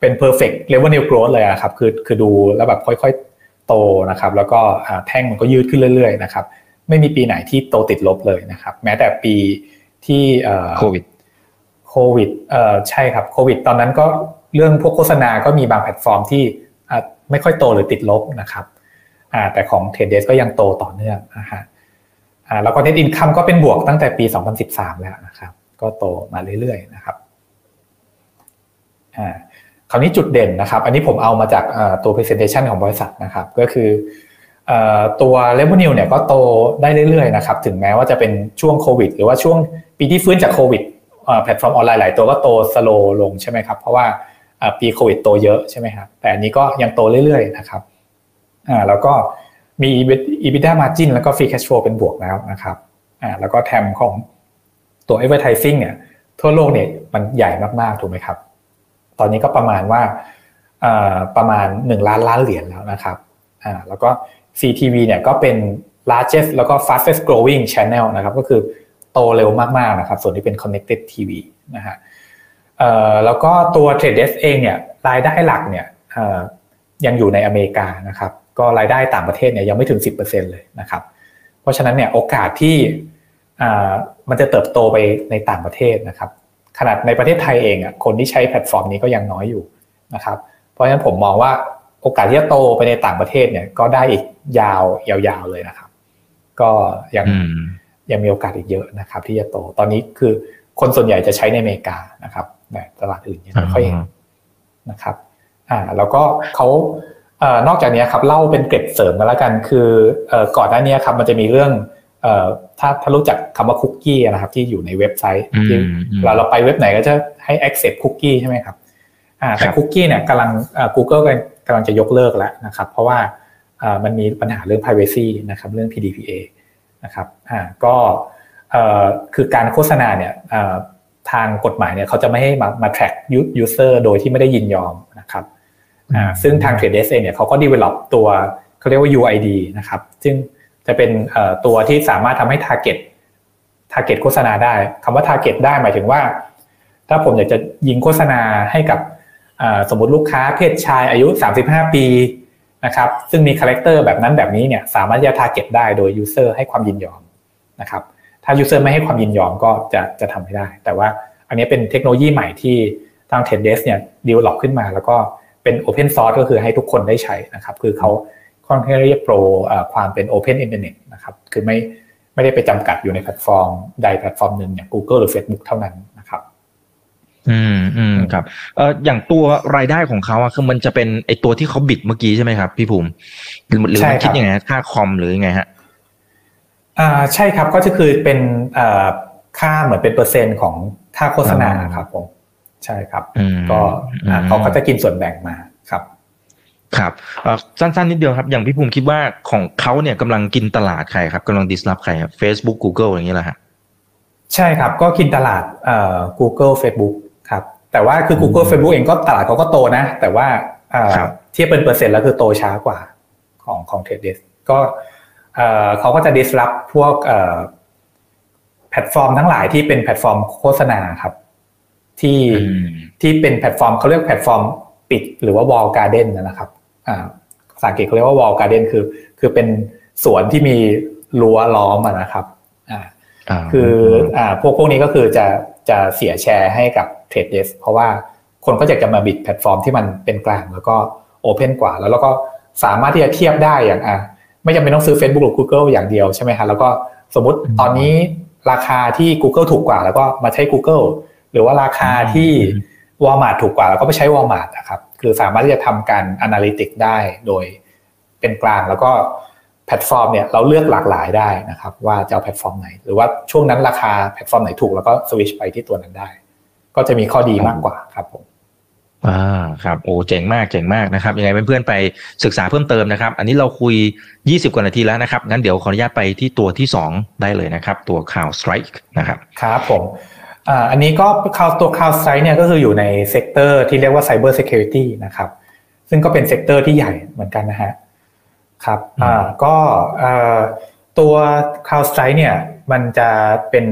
เป็น perfect revenue growth เลยครับ คือคือดูแล้วแบบค่อยๆ โตนะครับ แล้วก็แท่งมันก็ยืดขึ้นเรื่อยๆนะครับ ไม่มีปีไหนที่โตติดลบเลยนะครับ แม้แต่ปีที่โควิดโควิดเอ่อใช่ครับโควิด ตอนนั้นก็เรื่องพวกโฆษณาก็มีบางแพลตฟอร์มที่ไม่ค่อยโตหรือติดลบนะครับอ่าแต่ของ Trade Desk ก็ยังโตต่อเนื่องนะฮะอ่าแล้วก็ net income ก็เป็นบวกตั้งแต่ปี 2013 แล้วนะครับ ก็โตมาเรื่อยๆนะครับอ่าคราวนี้จุดเด่นนะครับ อันนี้ผมเอามาจากตัว presentation ของบริษัทนะครับ ก็คือ ตัว revenue เนี่ยก็โตได้เรื่อยๆนะครับถึงแม้ว่าจะเป็นช่วงโควิด หรือว่าช่วงปีที่ฟื้นจากโควิดแพลตฟอร์มออนไลน์หลายตัวก็โต slow ลงใช่ไหมครับเพราะว่าปีโควิดโตเยอะใช่ไหมครับแต่อันนี้ก็ยังโตเรื่อยๆนะครับแล้วก็มี EBITDA margin แล้วก็ free cash flow เป็นบวกแล้วนะครับแล้วก็แทมของตัว advertising เนี่ยทั่วโลกเนี่ยมันใหญ่มากๆถูกไหมครับ ตอนนี้ก็ประมาณว่าประมาณ 1 ล้านล้านเหรียญแล้วนะครับแล้วก็ CTV เนี่ยก็เป็น largest แล้วก็ fastest growing channel นะครับก็คือโตเร็วมากๆนะครับส่วนที่เป็น connected TV นะฮะแล้วก็ตัว Trade Desk เองเนี่ยรายได้หลักเนี่ยยังอยู่ในอเมริกานะครับก็รายได้ต่างประเทศเนี่ยยังไม่ถึง 10%เลยนะครับเพราะฉะนั้นเนี่ยโอกาสที่มันจะเติบโตไปในต่างประเทศนะครับขนาดในประเทศไทยเองอะคนที่ใช้แพลตฟอร์มนี้ก็ยังน้อยอยู่นะครับเพราะฉะนั้นผมมองว่า โอกาสที่จะโตไปในต่างประเทศเนี่ย ก็ได้อีกยาวยาวๆเลยนะครับ ก็ยังยังมีโอกาสอีกเยอะนะครับ ที่จะโตตอนนี้คือคนส่วนใหญ่จะใช้ในอเมริกานะครับแต่ตลาดอื่นยังไม่ค่อยเห็นนะครับ อ่า แล้วก็เขาเอ่อนอกจากนี้ครับเล่าเป็นเกร็ดเสริมมาแล้วกัน คือเอ่อก่อนหน้านี้ครับ มันจะมีเรื่องเอ่อถ้าถ้ารู้จักคำว่าคุกกี้นะครับ ที่อยู่ในเว็บไซต์ที่เราเราไปเว็บไหนก็จะให้ accept คุกกี้ใช่ไหมครับอ่า แต่คุกกี้เนี่ยกำลังอ่า Google กำลังจะยกเลิกแล้วนะครับ เพราะว่าอ่ามันมีปัญหาเรื่อง privacy นะครับเรื่อง PDPA นะครับอ่าก็เอ่อคือการโฆษณาเนี่ยอ่าทางกฎหมายเนี่ยเขาจะไม่ให้มามา track user โดยที่ไม่ได้ยินยอมนะครับอ่าซึ่งทาง Trade Desk เนี่ยเขาก็ develop ตัวเขาเรียกว่า UID นะครับ ซึ่งจะเป็นตัวที่สามารถทำให้ target target โฆษณาได้คำว่า target ได้หมายถึงว่า ถ้าผมอยากจะยิงโฆษณาให้กับ สมมติลูกค้าเพศชายอายุ 35 ปีนะครับซึ่งมีคาแรคเตอร์แบบนั้นแบบนี้เนี่ยสามารถจะ target ได้โดย user ให้ความยินยอมนะครับถ้า user ไม่ให้ความยินยอมก็จะจะทำไม่ได้ แต่ว่าอันนี้เป็นเทคโนโลยีใหม่ที่ทาง t e d d e s เนี่ย develop ขึ้นมา แล้วก็เป็น open source ก็คือให้ทุกคนได้ใช้นะครับคือเขาค่อนข้างเรียก pro ความเป็น Open Internet นะครับคือไม่ไม่ได้ไปจำกัดอยู่ในแพลตฟอร์มใดแพลตฟอร์มหนึ่งอย่าง Google หรือ Facebook เท่านั้น อืมอืมครับเอ่ออย่างตัวรายได้ของเขาอะคือมันจะเป็นไอตัวที่เขา bid เมื่อกี้ใช่ไหมครับ พี่ภูมิหรือหรือมันคิดยังไงค่าคอมหรือยังไงฮะอ่าใช่ครับก็จะคือเป็นอ่าค่าเหมือนเป็นเปอร์เซ็นต์ของค่าโฆษณาครับผมใช่ครับ ก็เขาเขาจะกินส่วนแบ่งมาครับ ครับสั้นๆนิดเดียวครับ อย่างพี่ภูมิคิดว่าของเขาเนี่ยกำลังกินตลาดใครครับกำลังดิสลอฟใครครับ Facebook Google อย่างนี้แหละฮะใช่ครับ ก็กินตลาดเอ่อ Google Facebook ครับแต่ว่าคือ Google Facebook เองก็ตลาดเขาก็โตนะ แต่ว่าเทียบเป็นเปอร์เซ็นต์แล้วคือโตช้ากว่าของของ Trade Desk ก็เขาก็จะ disrupt พวกแพลตฟอร์มทั้งหลายที่เป็นแพลตฟอร์มโฆษณาครับ ที่ที่เป็นแพลตฟอร์มเขาเรียกแพลตฟอร์มปิดหรือว่า wall garden นะครับภาษาอังกฤษเขาเรียกว่า wall garden คือ คือเป็นสวนที่มีรั้วล้อมนะครับคืออ่าพวกพวกนี้ก็คือจะจะเสียแชร์ให้กับ Trade Desk เพราะว่าคนก็อยากจะมา bid แพลตฟอร์มที่มันเป็นกลางแล้วก็ open กว่า แล้วเราก็สามารถที่จะเทียบได้อย่างอะไม่จำเป็นต้องซื้อ Facebook หรือ Google อย่างเดียวใช่ไหมครับแล้วก็สมมติตอนนี้ราคาที่ Google ถูกกว่า แล้วก็มาใช้ Google หรือว่าราคาที่ Walmart ถูกกว่า แล้วก็ไปใช้ Walmart นะครับคือสามารถที่จะทำการ Analytics ได้โดยเป็นกลางแล้วก็แพลตฟอร์มเนี่ยเราเลือกหลากหลายได้นะครับว่าจะเอาแพลตฟอร์มไหน หรือว่าช่วงนั้นราคาแพลตฟอร์มไหนถูกแล้วก็สวิชไปที่ตัวนั้นได้ ก็จะมีข้อดีมากกว่าครับผมอ่าครับโอ้เจ๋งมากเจ๋งมากนะครับ ยังไงเพื่อนๆไปศึกษาเพิ่มเติมนะครับ อันนี้เราคุย 20 กว่านาทีแล้วนะครับ งั้นเดี๋ยวขออนุญาตไปที่ตัวที่ 2 ได้เลยนะครับ ตัว CrowdStrike นะครับครับผมอันนี้ก็ข่าวตัวข่าว strike เนี่ยก็คืออยู่ใน sector ที่เรียกว่า cyber security นะครับซึ่งก็เป็น sector ที่ใหญ่เหมือนกันนะฮะครับอ่าก็ตัว CrowdStrike เนี่ย มันจะเป็น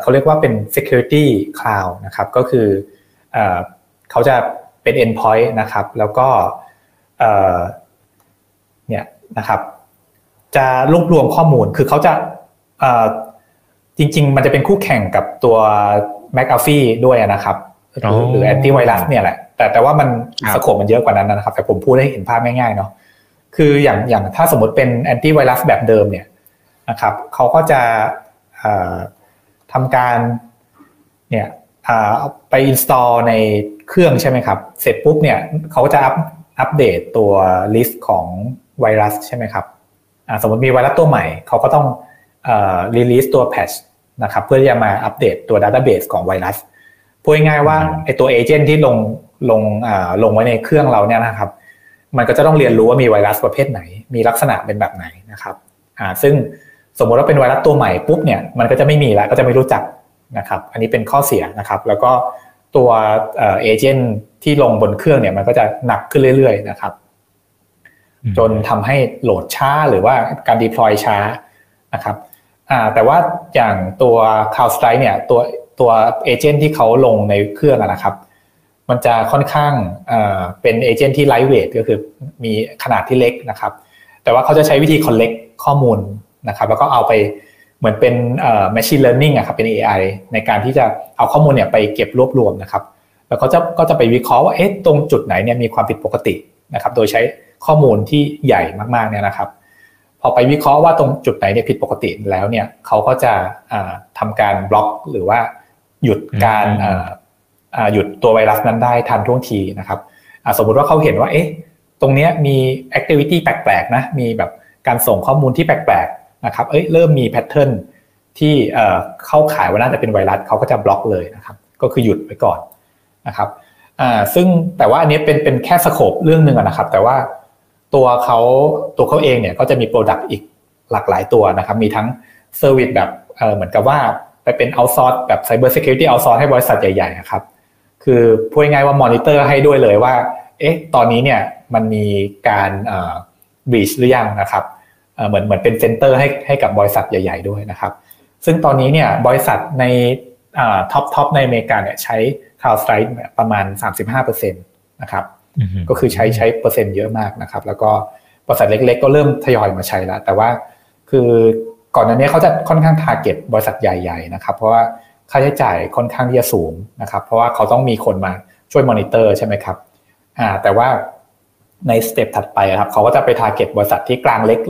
เขาเรียกว่าเป็น security cloud นะครับ ก็คือเขาจะเป็น endpoint นะครับ แล้วก็เนี่ยนะครับ จะรวบรวมข้อมูล คือเขาจะจริง ๆ มันจะเป็นคู่แข่งกับตัว McAfee ด้วยนะครับ หรือแอนตี้ไวรัสเนี่ยแหละ แต่แต่ว่ามันสโคปมันเยอะกว่านั้นนะครับ แต่ผมพูดให้เห็นภาพง่ายๆเนาะ คืออย่างอย่างถ้าสมมติเป็นแอนตี้ไวรัสแบบเดิมเนี่ย นะครับเขาก็จะทำการเนี่ยไป install ในเครื่องใช่ไหมครับ เสร็จปุ๊บเนี่ยเขาจะอัปอัปเดตตัว list ของไวรัสใช่ไหมครับสมมติมีไวรัสตัวใหม่ เขาก็ต้อง release ตัว patch นะครับเพื่อที่จะมาอัปเดตตัว database ของไวรัสพูดง่ายๆว่าไอตัว agent ที่ลงลงลงไว้ในเครื่องเราเนี่ยนะครับ มันก็จะต้องเรียนรู้ว่ามีไวรัสประเภทไหน มีลักษณะเป็นแบบไหนนะครับอ่าซึ่ง สมมติว่าเป็นไวรัสตัวใหม่ปุ๊บเนี่ยมันก็จะไม่มีแล้วก็จะไม่รู้จักนะครับ อันนี้เป็นข้อเสียนะครับ แล้วก็ตัวเอเจนต์ที่ลงบนเครื่องเนี่ยมันก็จะหนักขึ้นเรื่อยๆนะครับ จนทำให้โหลดช้าหรือว่าการ deploy ช้านะครับแต่ว่าอย่างตัว CloudStrike เนี่ยตัวตัวเอเจนต์ที่เขาลงในเครื่องนะครับ มันจะค่อนข้างเป็นเอเจนต์ที่ไลท์เวทก็คือมีขนาดที่เล็กนะครับ แต่ว่าเขาจะใช้วิธี collect ข้อมูล นะครับแล้วก็เอาไปเหมือนเป็น machine learning อะครับเป็น AI ในการที่จะเอาข้อมูลเนี่ยไปเก็บรวบรวมนะครับแล้วเขาจะก็จะไปวิเคราะห์ว่าเอ๊ะตรงจุดไหนเนี่ยมีความผิดปกตินะครับโดยใช้ข้อมูลที่ใหญ่มากๆเนี่ยนะครับ พอไปวิเคราะห์ว่าตรงจุดไหนเนี่ยผิดปกติแล้วเนี่ยเขาก็จะทำการบล็อกหรือว่าหยุดการหยุดตัวไวรัสนั้นได้ทันท่วงทีนะครับสมมุติว่าเขาเห็นว่าเอ๊ะตรงนี้มี activity แปลกๆนะมีแบบการส่งข้อมูลที่แปลกๆ นะครับเอ้ยเริ่มมี pattern ที่เข้าข่ายว่าน่าจะเป็นไวรัสเขาก็จะบล็อกเลยนะครับก็คือหยุดไว้ก่อนนะครับซึ่งแต่ว่าอันนี้เป็นเป็นแค่ scope เรื่องหนึ่งนะครับ แต่ว่าตัวเขาตัวเขาเองเนี่ยก็จะมี product อีกหลากหลายตัวนะครับ มีทั้ง service แบบเหมือนกับว่าไปเป็นเอาซอร์สแบบไซเบอร์เซ c ิ r i t y เอาซอร์สให้บริษัทใหญ่ๆนะครับ คือพูดง่ายๆว่ามอนิเตอร์ให้ด้วยเลยว่า เอ๊ะ ตอนนี้เนี่ยมันมีการ breach หรือยังนะครับ เหมือนเหมือนเป็น center ให้ให้กับบริษัทใหญ่ ๆด้วยนะครับ ซึ่งตอนนี้เนี่ยบริษัทใน top top ในอเมริกาเนี่ยใช้ CrowdStrike ประมาณ 35%นะครับก็คือใช้ใช้เปอร์เซ็นต์เยอะมากนะครับ แล้วก็บริษัทเล็ก ๆ ก็เริ่มทยอยมาใช้แล้ว แต่ว่าคือก่อนหน้านี้เขาจะค่อนข้าง target บริษัทใหญ่ ๆ นะครับ เพราะว่าค่าใช้จ่ายค่อนข้างที่จะสูงนะครับ เพราะว่าเขาต้องมีคนมาช่วยมอนิเตอร์ใช่ไหมครับอ่าแต่ว่าใน step ถัดไปครับเขาก็จะไป target บริษัทที่กลางเล็ก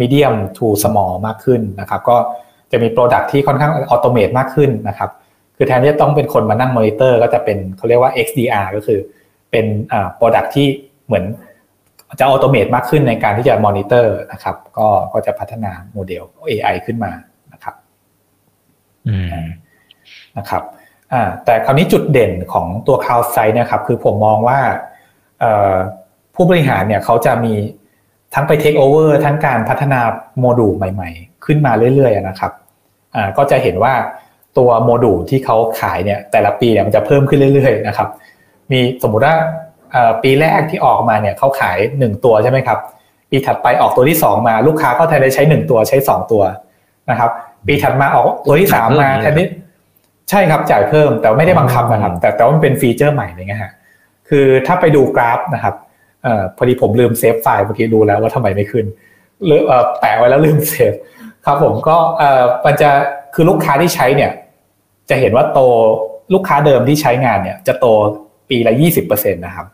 medium to small มากขึ้นนะครับ ก็จะมี product ที่ค่อนข้างอัตโนมัติมากขึ้นนะครับ คือแทนที่จะต้องเป็นคนมานั่งมอนิเตอร์ก็จะเป็นเขาเรียกว่า XDR ก็คือเป็นอ่า product ที่เหมือนจะอัตโนมัติมากขึ้นในการที่จะมอนิเตอร์นะครับ ก็ก็จะพัฒนาโมเดล AI ขึ้นมานะครับนะครับอ่าแต่คราวนี้จุดเด่นของตัว CrowdStrike นะครับ คือผมมองว่าผู้บริหารเนี่ยเขาจะมี ทั้งไป take over ทั้งการพัฒนาโมดูลใหม่ๆ ขึ้นมาเรื่อยๆนะครับอ่าก็จะเห็นว่าตัวโมดูลที่เขาขายเนี่ยแต่ละปีเนี่ยมันจะเพิ่มขึ้นเรื่อยๆนะครับมีสมมุติว่าปีแรกที่ออกมาเนี่ยเขาขาย 1 ตัวใช่ไหมครับปีถัดไปออกตัวที่ 2 มาลูกค้าก็แทนที่จะใช้ 1 ตัวใช้ 2 ตัวนะครับปีถัดมาออกตัวที่ 3 มาแทนที่ใช่ครับจ่ายเพิ่มแต่ไม่ได้บังคับนะครับแต่แต่ว่ามันเป็น feature ใหม่เลยนะฮะคือถ้าไปดูกราฟนะครับ อ่าพอดีผมลืม save file เมื่อกี้ดูแล้วว่าทำไมไม่ขึ้นหรือแปะไว้แล้วลืมเซฟครับผมก็มันจะคือลูกค้าที่ใช้เนี่ย จะเห็นว่าโตลูกค้าเดิมที่ใช้งานเนี่ย จะโตปีละยี่สิบเปอร์เซ็นตนะครับ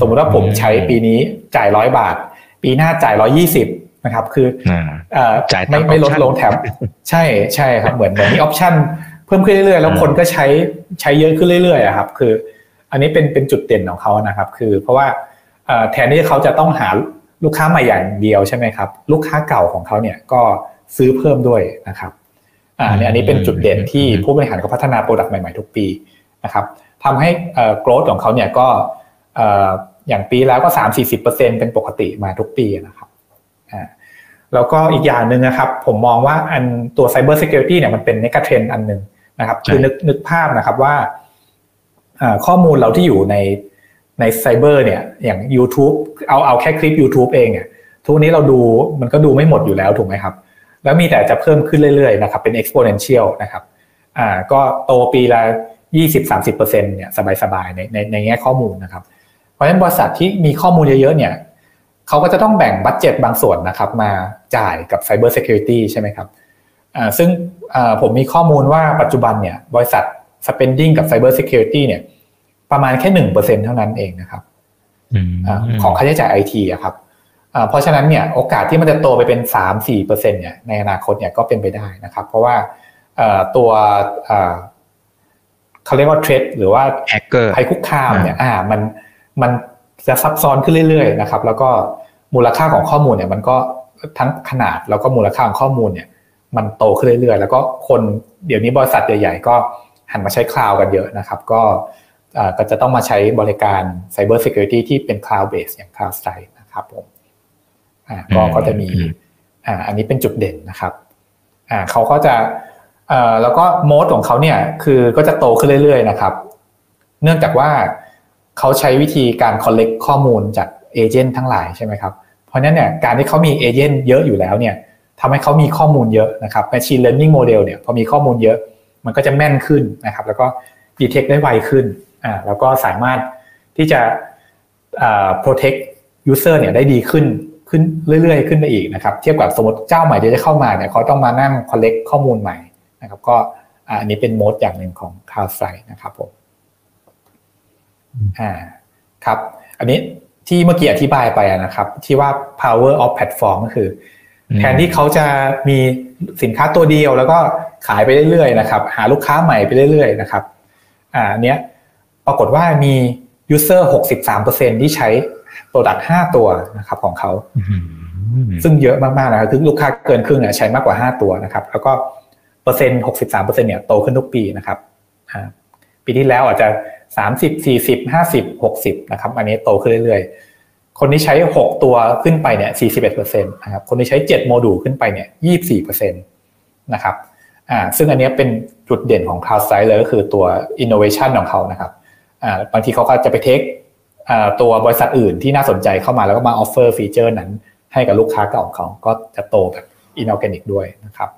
สมมุติว่าผมใช้ปีนี้จ่ายร้อยบาท ปีหน้าจ่ายร้อยี่สิบนะครับ คือจ่ายไม่ไม่ลดลงแถมใช่ใช่ครับเหมือนเหมือนมีออปชั่นเพิ่มขึ้นเรื่อยๆ แล้วคนก็ใช้ใช้เยอะขึ้นเรื่อยๆครับ คือ อันนี้เป็นเป็นจุดเด่นของเขานะครับ คือเพราะว่า แทนที่เขาจะต้องหาลูกค้าใหม่อย่างเดียวใช่ไหมครับ ลูกค้าเก่าของเขาเนี่ยก็ซื้อเพิ่มด้วยนะครับอ่าอันนี้เป็นจุดเด่นที่ผู้บริหารเขาพัฒนา product ใหม่ๆทุกปีนะครับทำให้ growth ของเขาเนี่ยก็อย่างปีแล้วก็สามสี่สิบเปอร์เซ็นเป็นปกติมาทุกปีนะครับแล้วก็อีกอย่างหนึ่งนะครับ ผมมองว่าอันตัว Cyber Security เนี่ยมันเป็น megatrend อันหนึ่งนะครับ คือนึกนึกภาพนะครับว่าข้อมูลเราที่อยู่ใน ในไซเบอร์เนี่ยอย่าง YouTube เอาเอาแค่คลิป YouTube เองเนี่ยทุกนี้เราดูมันก็ดูไม่หมดอยู่แล้วถูกไหมครับ แล้วมีแต่จะเพิ่มขึ้นเรื่อยๆนะครับเป็น exponential นะครับอ่าก็โตปีละ 20-30%เนี่ยสบายๆในในในแง่ข้อมูลนะครับ เพราะฉะนั้นบริษัทที่มีข้อมูลเยอะๆเนี่ยเขาก็จะต้องแบ่งบัตเจ็ตบางส่วนนะครับมาจ่ายกับ Cyber Security ใช่ไหมครับอ่าซึ่งอ่าผมมีข้อมูลว่าปัจจุบันเนี่ยบริษัท spending กับ Cyber Security เนี่ย ประมาณแค่หนึ่งเปอร์เซ็นเท่านั้นเองนะครับของค่าใช้จ่ายไอทีครับเพราะฉะนั้นเนี่ยโอกาสที่มันจะโตไปเป็นสามสี่เปอร์เซ็นเนี่ยในอนาคตเนี่ยก็เป็นไปได้นะครับ เพราะว่าตัวเขาเรียกว่าเทรดหรือว่าแฮกเกอร์ภัยคุกคามเนี่ยอ่ามันมันจะซับซ้อนขึ้นเรื่อยๆนะครับ แล้วก็มูลค่าของข้อมูลเนี่ยมันก็ทั้งขนาดแล้วก็มูลค่าของข้อมูลเนี่ย มันโตขึ้นเรื่อยๆ แล้วก็คนเดี๋ยวนี้บริษัทใหญ่ ๆ ก็หันมาใช้คลาวด์กันเยอะนะครับ ก็ ก็จะต้องมาใช้บริการ Cyber Security ที่เป็น Cloud Base อย่าง CloudStrike นะครับผมอ่าก็ก็จะมีอ่าอันนี้เป็นจุดเด่นนะครับอ่าเขาก็จะเอ่อแล้วก็โมดของเขาเนี่ยคือก็จะโตขึ้นเรื่อยๆนะครับ เนื่องจากว่าเขาใช้วิธีการ collect ข้อมูลจากเอเจนต์ทั้งหลายใช่ไหมครับ เพราะนั้นเนี่ยการที่เขามีเอเจนต์เยอะอยู่แล้วเนี่ยทำให้เขามีข้อมูลเยอะนะครับ machine learning model เนี่ยพอมีข้อมูลเยอะ มันก็จะแม่นขึ้นนะครับ แล้วก็ detect ได้ไวขึ้น อ่าแล้วก็สามารถที่จะอ่า protect user เนี่ยได้ดีขึ้นขึ้นเรื่อยๆ ขึ้นไปอีกนะครับเทียบกับสมมติเจ้าใหม่ที่จะเข้ามาเนี่ยเขาต้องมานั่ง collect ข้อมูลใหม่นะครับก็อันนี้เป็นโหมดอย่างหนึ่งของ CloudStrike นะครับผมอ่าครับ อันนี้ที่เมื่อกี้อธิบายไปนะครับ ที่ว่า power of platform ก็คือ แทนที่เขาจะมีสินค้าตัวเดียวแล้วก็ขายไปเรื่อยๆนะครับ หาลูกค้าใหม่ไปเรื่อยๆนะครับอ่าเนี้ย ปรากฏว่ามี user 63%ที่ใช้ product 5ตัวนะครับของเขา ซึ่งเยอะมากๆนะครับคือลูกค้าเกินครึ่งเนี่ยใช้มากกว่า5ตัวนะครับ แล้วก็เปอร์เซ็นต์63%เนี่ยโตขึ้นทุกปีนะครับปีที่แล้วอาจจะ30 40 50 60นะครับ อันนี้โตขึ้นเรื่อยๆ คนที่ใช้6ตัวขึ้นไปเนี่ย41%นะครับคนที่ใช้7โมดูลขึ้นไปเนี่ย24%นะครับอ่าซึ่งอันนี้เป็นจุดเด่นของ CrowdStrike เลยก็คือตัว innovation ของเขานะครับอ่า บางทีเขาก็จะไป take ตัวบริษัทอื่นที่น่าสนใจเข้ามาแล้วก็มา offer feature นั้น ให้กับลูกค้าเก่าของเขาก็จะโตแบบ inorganic ด้วยนะครับ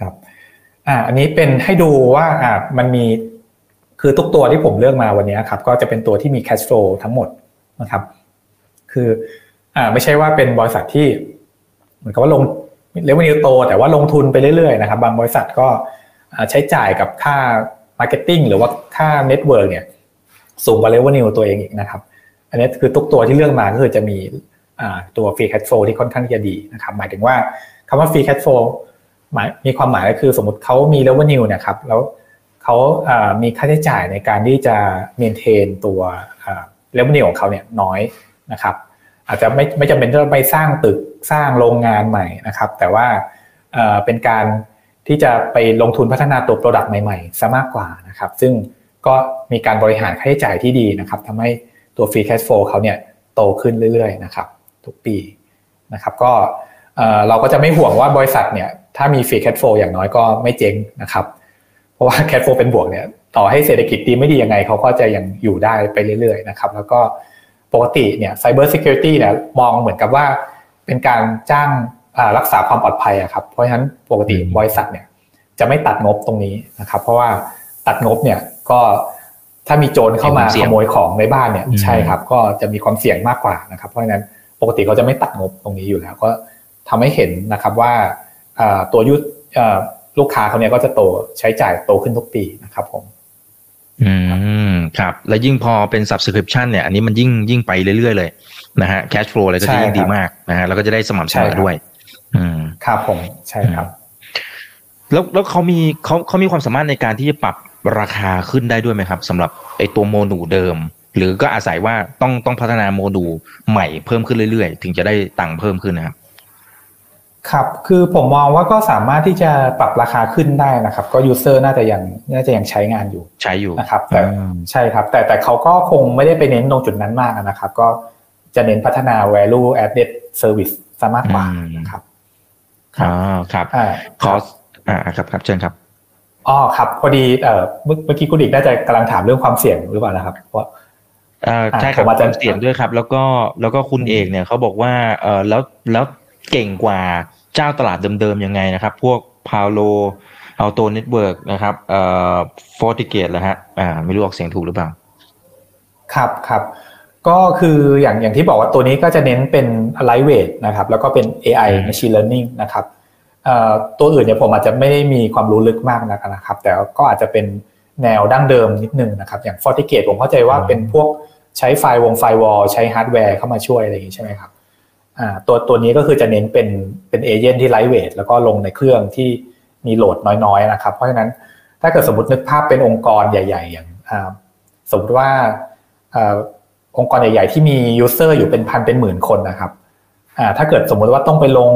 ครับอ่าอันนี้เป็นให้ดูว่าอ่ามันมีคือทุกตัวที่ผมเลือกมาวันนี้ครับก็จะเป็นตัวที่มี cash flow ทั้งหมดนะครับ คืออ่าไม่ใช่ว่าเป็นบริษัทที่เหมือนกับว่าลง revenue โต แต่ว่าลงทุนไปเรื่อยๆนะครับ บางบริษัทก็ใช้จ่ายกับค่า marketing หรือว่าค่า network เนี่ยสูงกว่า revenue ตัวเองอีกนะครับ อันนี้คือทุกตัวที่เลือกมาก็คือจะมีตัว free cash flow ที่ค่อนข้างจะดีนะครับหมายถึงว่าคำว่า free cash flow หมายมีความหมายก็คือสมมติเขามี revenue นี่ยครับแล้วเขามีค่าใช้จ่ายในการที่จะ maintain ตัว revenue ของเขาเนี่ยน้อยนะครับอาจจะไม่ไม่จำเป็นต้องไปสร้างตึกสร้างโรงงานใหม่นะครับ แต่ว่าเป็นการ ที่จะไปลงทุนพัฒนาตัว product ใหม่ๆซะมากกว่านะครับ ซึ่งก็มีการบริหารค่าใช้จ่ายที่ดีนะครับทำให้ตัว free cash flow เขาเนี่ยโตขึ้นเรื่อยๆนะครับทุกปีนะครับก็เราก็จะไม่ห่วงว่าบริษัทเนี่ยถ้ามี free cash flow อย่างน้อยก็ไม่เจ๊งนะครับเพราะว่า cash flow เป็นบวกเนี่ยต่อให้เศรษฐกิจดีไม่ดียังไงเขาก็จะยังอยู่ได้ไปเรื่อยๆนะครับแล้วก็ปกติเนี่ย cyber security เนี่ยมองเหมือนกับว่าเป็นการจ้าง รักษาความปลอดภัยอะครับเพราะฉะนั้นปกติบริษัทเนี่ยจะไม่ตัดงบตรงนี้นะครับ เพราะว่าตัดงบเนี่ยก็ถ้ามีโจรเข้ามาขโมยของในบ้านเนี่ยใช่ครับ ก็จะมีความเสี่ยงมากกว่านะครับ เพราะฉะนั้นปกติเขาจะไม่ตัดงบตรงนี้อยู่แล้ว ก็ทำให้เห็นนะครับว่าตัวยุลูกค้าเขาเนี่ยก็จะโตใช้จ่ายโตขึ้นทุกปีนะครับผมอืมครับ แล้วยิ่งพอเป็น subscription เนี่ย อันนี้มันยิ่งยิ่งไปเรื่อยๆเลยนะฮะ cash flow อะไรก็จะยิ่งดีมากนะฮะแล้วก็จะได้สม่ำเสมอด้วยอืม ครับผมใช่ครับ แล้วแล้วเขามีเขาเขามีความสามารถในการที่จะปรับราคาขึ้นได้ด้วยไหมครับสำหรับไอ้ตัวโมดูลเดิม หรือก็อาศัยว่าต้องต้องพัฒนาโมดูลใหม่เพิ่มขึ้นเรื่อยๆ ถึงจะได้ตังค์เพิ่มขึ้นนะครับครับคือผมมองว่าก็สามารถที่จะปรับราคาขึ้นได้นะครับ ก็ user น่าจะยังน่าจะยังใช้งานอยู่ใช้อยู่นะครับ แต่ใช่ครับ แต่แต่เขาก็คงไม่ได้ไปเน้นตรงจุดนั้นมากนะครับ ก็จะเน้นพัฒนา value added service ซะมากกว่านะครับ อ๋อครับขออ่าครับครับเชิญครับอ๋อครับพอดีเอ่อเมื่อกี้คุณเอกน่าจะกำลังถามเรื่องความเสี่ยงหรือเปล่านะครับเพราะใช่ครับความเสี่ยงด้วยครับ แล้วก็แล้วก็คุณเอกเนี่ยเขาบอกว่าเออแล้วแล้วเก่งกว่าเจ้าตลาดเดิมๆยังไงนะครับ พวก Palo Alto Networks นะครับเอ่อ FortiGate แล้วฮะอ่าไม่รู้ออกเสียงถูกหรือเปล่า ครับครับ ก็คืออย่างอย่างที่บอกว่าตัวนี้ก็จะเน้นเป็น lightweight นะครับแล้วก็เป็น AI machine learning นะครับตัวอื่นเนี่ยผมอาจจะไม่ได้มีความรู้ลึกมากนะครับ แต่ก็อาจจะเป็นแนวดั้งเดิมนิดนึงนะครับ อย่าง f o r t i g a t e ผมเข้าใจว่าเป็นพวกใช้ไฟวง firewall ใช้ฮาร์ดแวร์เข้ามาช่วยอะไรอย่างนี้ใช่ไหมครับตัวตัวนี้ก็คือจะเน้นเป็นเป็น agent ที่ lightweight แล้วก็ลงในเครื่องที่มี load น้อยๆนะครับ เพราะฉะนั้นถ้าเกิดสมมตินึกภาพเป็นองค์กรใหญ่ ๆ อย่างสมมติว่า องค์กรใหญ่ ๆ ที่มี user อยู่เป็นพันเป็นหมื่นคนนะครับอ่าถ้าเกิดสมมุติว่าต้องไปลง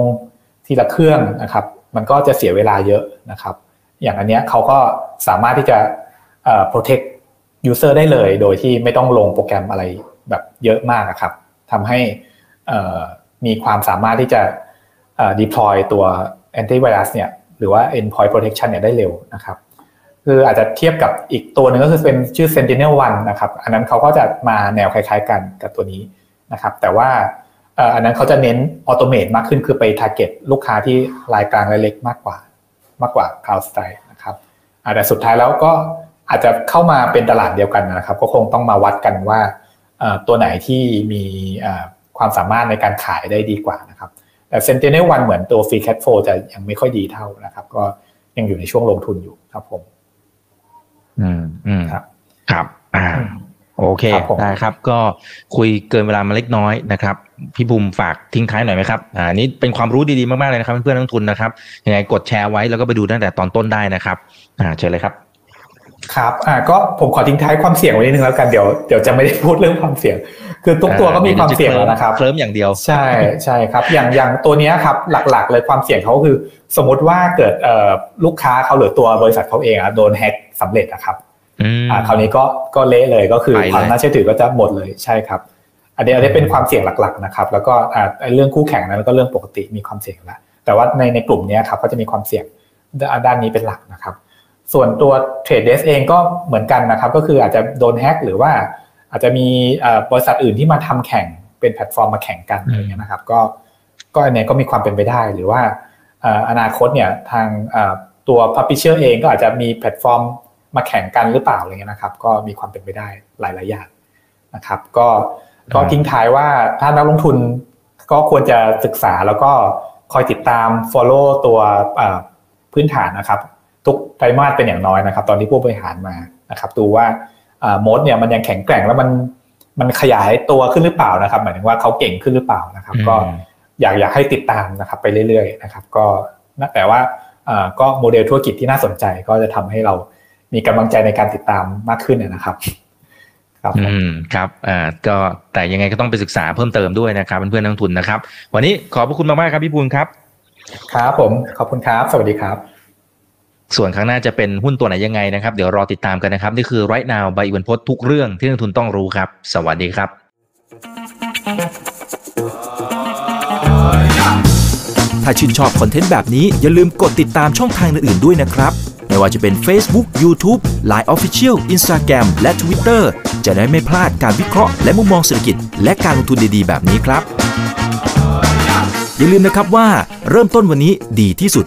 ทีละเครื่องนะครับ มันก็จะเสียเวลาเยอะนะครับ อย่างอันเนี้ยเขาก็สามารถที่จะเอ่อ protect user ได้เลย โดยที่ไม่ต้องลงโปรแกรมอะไรแบบเยอะมากครับทำให้มีความสามารถที่จะ deploy ตัว antivirus เนี่ยหรือว่า endpoint protection เนี่ยได้เร็วนะครับ คืออาจจะเทียบกับอีกตัวหนึ่งก็คือเป็นชื่อ Sentinel-1 นะครับ อันนั้นเขาก็จะมาแนวคล้ายๆกันกับตัวนี้นะครับ แต่ว่าอันนั้นเขาจะเน้นออโตเมตมากขึ้นคือไป target ลูกค้าที่รายกลางรายเล็กมากกว่ามากกว่า CrowdStrike นะครับแต่สุดท้ายแล้วก็อาจจะเข้ามาเป็นตลาดเดียวกันนะครับ ก็คงต้องมาวัดกันว่าตัวไหนที่มีความสามารถในการขายได้ดีกว่านะครับแต่ Sentinel 1เหมือนตัว Free Cash Flow จะยังไม่ค่อยดีเท่านะครับ ก็ยังอยู่ในช่วงลงทุนอยู่ครับผม อืมอืมครับครับ อ่า โอเคได้ครับ ก็คุยเกินเวลามาเล็กน้อยนะครับ พี่บุมฝากทิ้งท้ายหน่อยไหมครับ อ่านี่เป็นความรู้ดีๆมากๆเลยนะครับ เพื่อนนักทุนนะครับยังไงกดแชร์ไว้แล้วก็ไปดูตั้งแต่ตอนต้นได้นะครับ อ่าเชิญเลยครับ ครับอ่าก็ผมขอทิ้งท้ายความเสี่ยงไว้นิดนึงแล้วกันเดี๋ยวเดี๋ยวจะไม่ได้พูดเรื่องความเสี่ยง คือทุกตัวก็มีความเสี่ยงแล้วนะครับเคลิ้มอย่างเดียวใช่ใช่ครับ อย่างอย่างตัวนี้ครับหลักๆ เลยความเสี่ยงเขาคือ สมมติว่าเกิดเอ่อลูกค้าเขาหรือตัวบริษัทเขาเองอะโดนแฮ็กสำเร็จนะครับอ่าคราวนี้ก็ก็เละเลยก็คือความน่าเชื่อถือก็จะหมดเลยใช่ครับ อันนี้อันนี้เป็นความเสี่ยงหลักๆนะครับ แล้วก็อ่าเรื่องคู่แข่งนั้นก็เรื่องปกติมีความเสี่ยงแล้วแต่ว่าในในกลุ่มนี้ครับก็จะมีความเสี่ยงด้านนี้เป็นหลักนะครับ ส่วนตัว Trade Desk เองก็เหมือนกันนะครับ ก็คืออาจจะโดนแฮ็กหรือว่าอาจจะมีบริษัทอื่นที่มาทำแข่งเป็นแพลตฟอร์มมาแข่งกันอะไรเงี้ยนะครับ ก็ก็อันนี้ก็มีความเป็นไปได้หรือว่าอนาคตเนี่ยทางตัว publisher เองก็อาจจะมีแพลตฟอร์มมาแข่งกันหรือเปล่าอะไรเงี้ยนะครับ ก็มีความเป็นไปได้หลายๆอย่างนะครับ ก็ก็ทิ้งท้ายว่าถ้านักลงทุนก็ควรจะศึกษาแล้วก็คอยติดตาม follow ตัวพื้นฐานนะครับ ทุกไตรมาสเป็นอย่างน้อยนะครับ ตอนที่ผู้บริหารมานะครับดูว่าโมดเนี่ยมันยังแข็งแกร่งแล้วมันมันขยายตัวขึ้นหรือเปล่านะครับ หมายถึงว่าเขาเก่งขึ้นหรือเปล่านะครับ ก็อยากอยากให้ติดตามนะครับไปเรื่อยๆนะครับ ก็แต่ว่าก็โมเดลธุรกิจที่น่าสนใจก็จะทำให้เรามีกำลังใจในการติดตามมากขึ้นนะครับครับอืมครับอ่าก็แต่ยังไงก็ต้องไปศึกษาเพิ่มเติมด้วยนะครับเพื่อนๆนักทุนนะครับ วันนี้ขอบพระคุณมากๆครับพี่ปูนครับ ครับผมขอบคุณครับ สวัสดีครับ ส่วนข้งหน้าจะเป็นหุ้นตัวไหนยังไงนะครับ เดี๋ยวรอติดตามกันนะครับ นี่คือ right now ใบอิวันพศทุกเรื่องที่นักทุนต้องรู้ครับ สวัสดีครับ ถ้าชื่นชอบคอนเทนต์แบบนี้อย่าลืมกดติดตามช่องทางอื่นๆด้วยนะครับ ไม่ว่าจะเป็น Facebook, YouTube, Line Official, Instagram และ Twitter จะได้ไม่พลาดการวิเคราะห์และมุมมองเศรษฐกิจ และการลงทุนดีๆ แบบนี้ครับ อย่าลืมนะครับว่าเริ่มต้นวันนี้ดีที่สุด